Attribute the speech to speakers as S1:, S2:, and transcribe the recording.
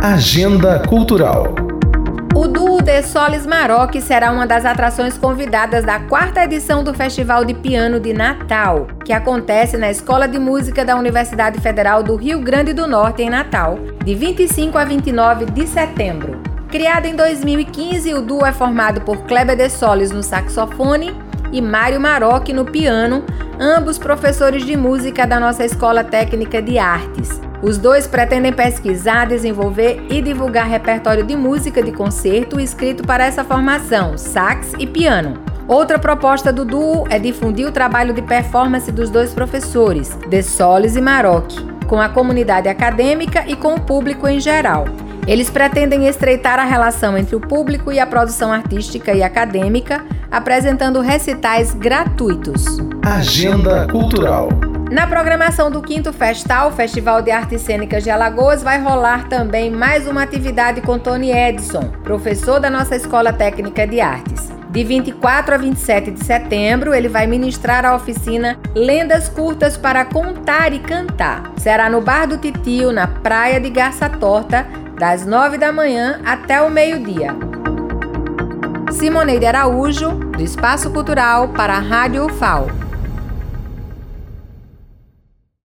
S1: Agenda Cultural.
S2: O duo De Solis Maroc será uma das atrações convidadas da quarta edição do Festival de Piano de Natal, que acontece na Escola de Música da Universidade Federal do Rio Grande do Norte, em Natal, de 25 a 29 de setembro. Criado em 2015, o duo é formado por Kleber De Solis no saxofone e Mário Maroc no piano, ambos professores de música da nossa Escola Técnica de Artes. Os dois pretendem pesquisar, desenvolver e divulgar repertório de música de concerto escrito para essa formação, sax e piano. Outra proposta do duo é difundir o trabalho de performance dos dois professores, De Solis e Maroc, com a comunidade acadêmica e com o público em geral. Eles pretendem estreitar a relação entre o público e a produção artística e acadêmica, apresentando recitais gratuitos.
S1: Agenda Cultural.
S2: Na programação do quinto Festal, Festival de Artes Cênicas de Alagoas, vai rolar também mais uma atividade com Tony Edson, professor da nossa Escola Técnica de Artes. De 24 a 27 de setembro, ele vai ministrar a oficina Lendas Curtas para Contar e Cantar. Será no Bar do Titio, na Praia de Garça Torta, das 9 da manhã até o meio-dia. Simoneide Araújo, do Espaço Cultural para a Rádio UFAO.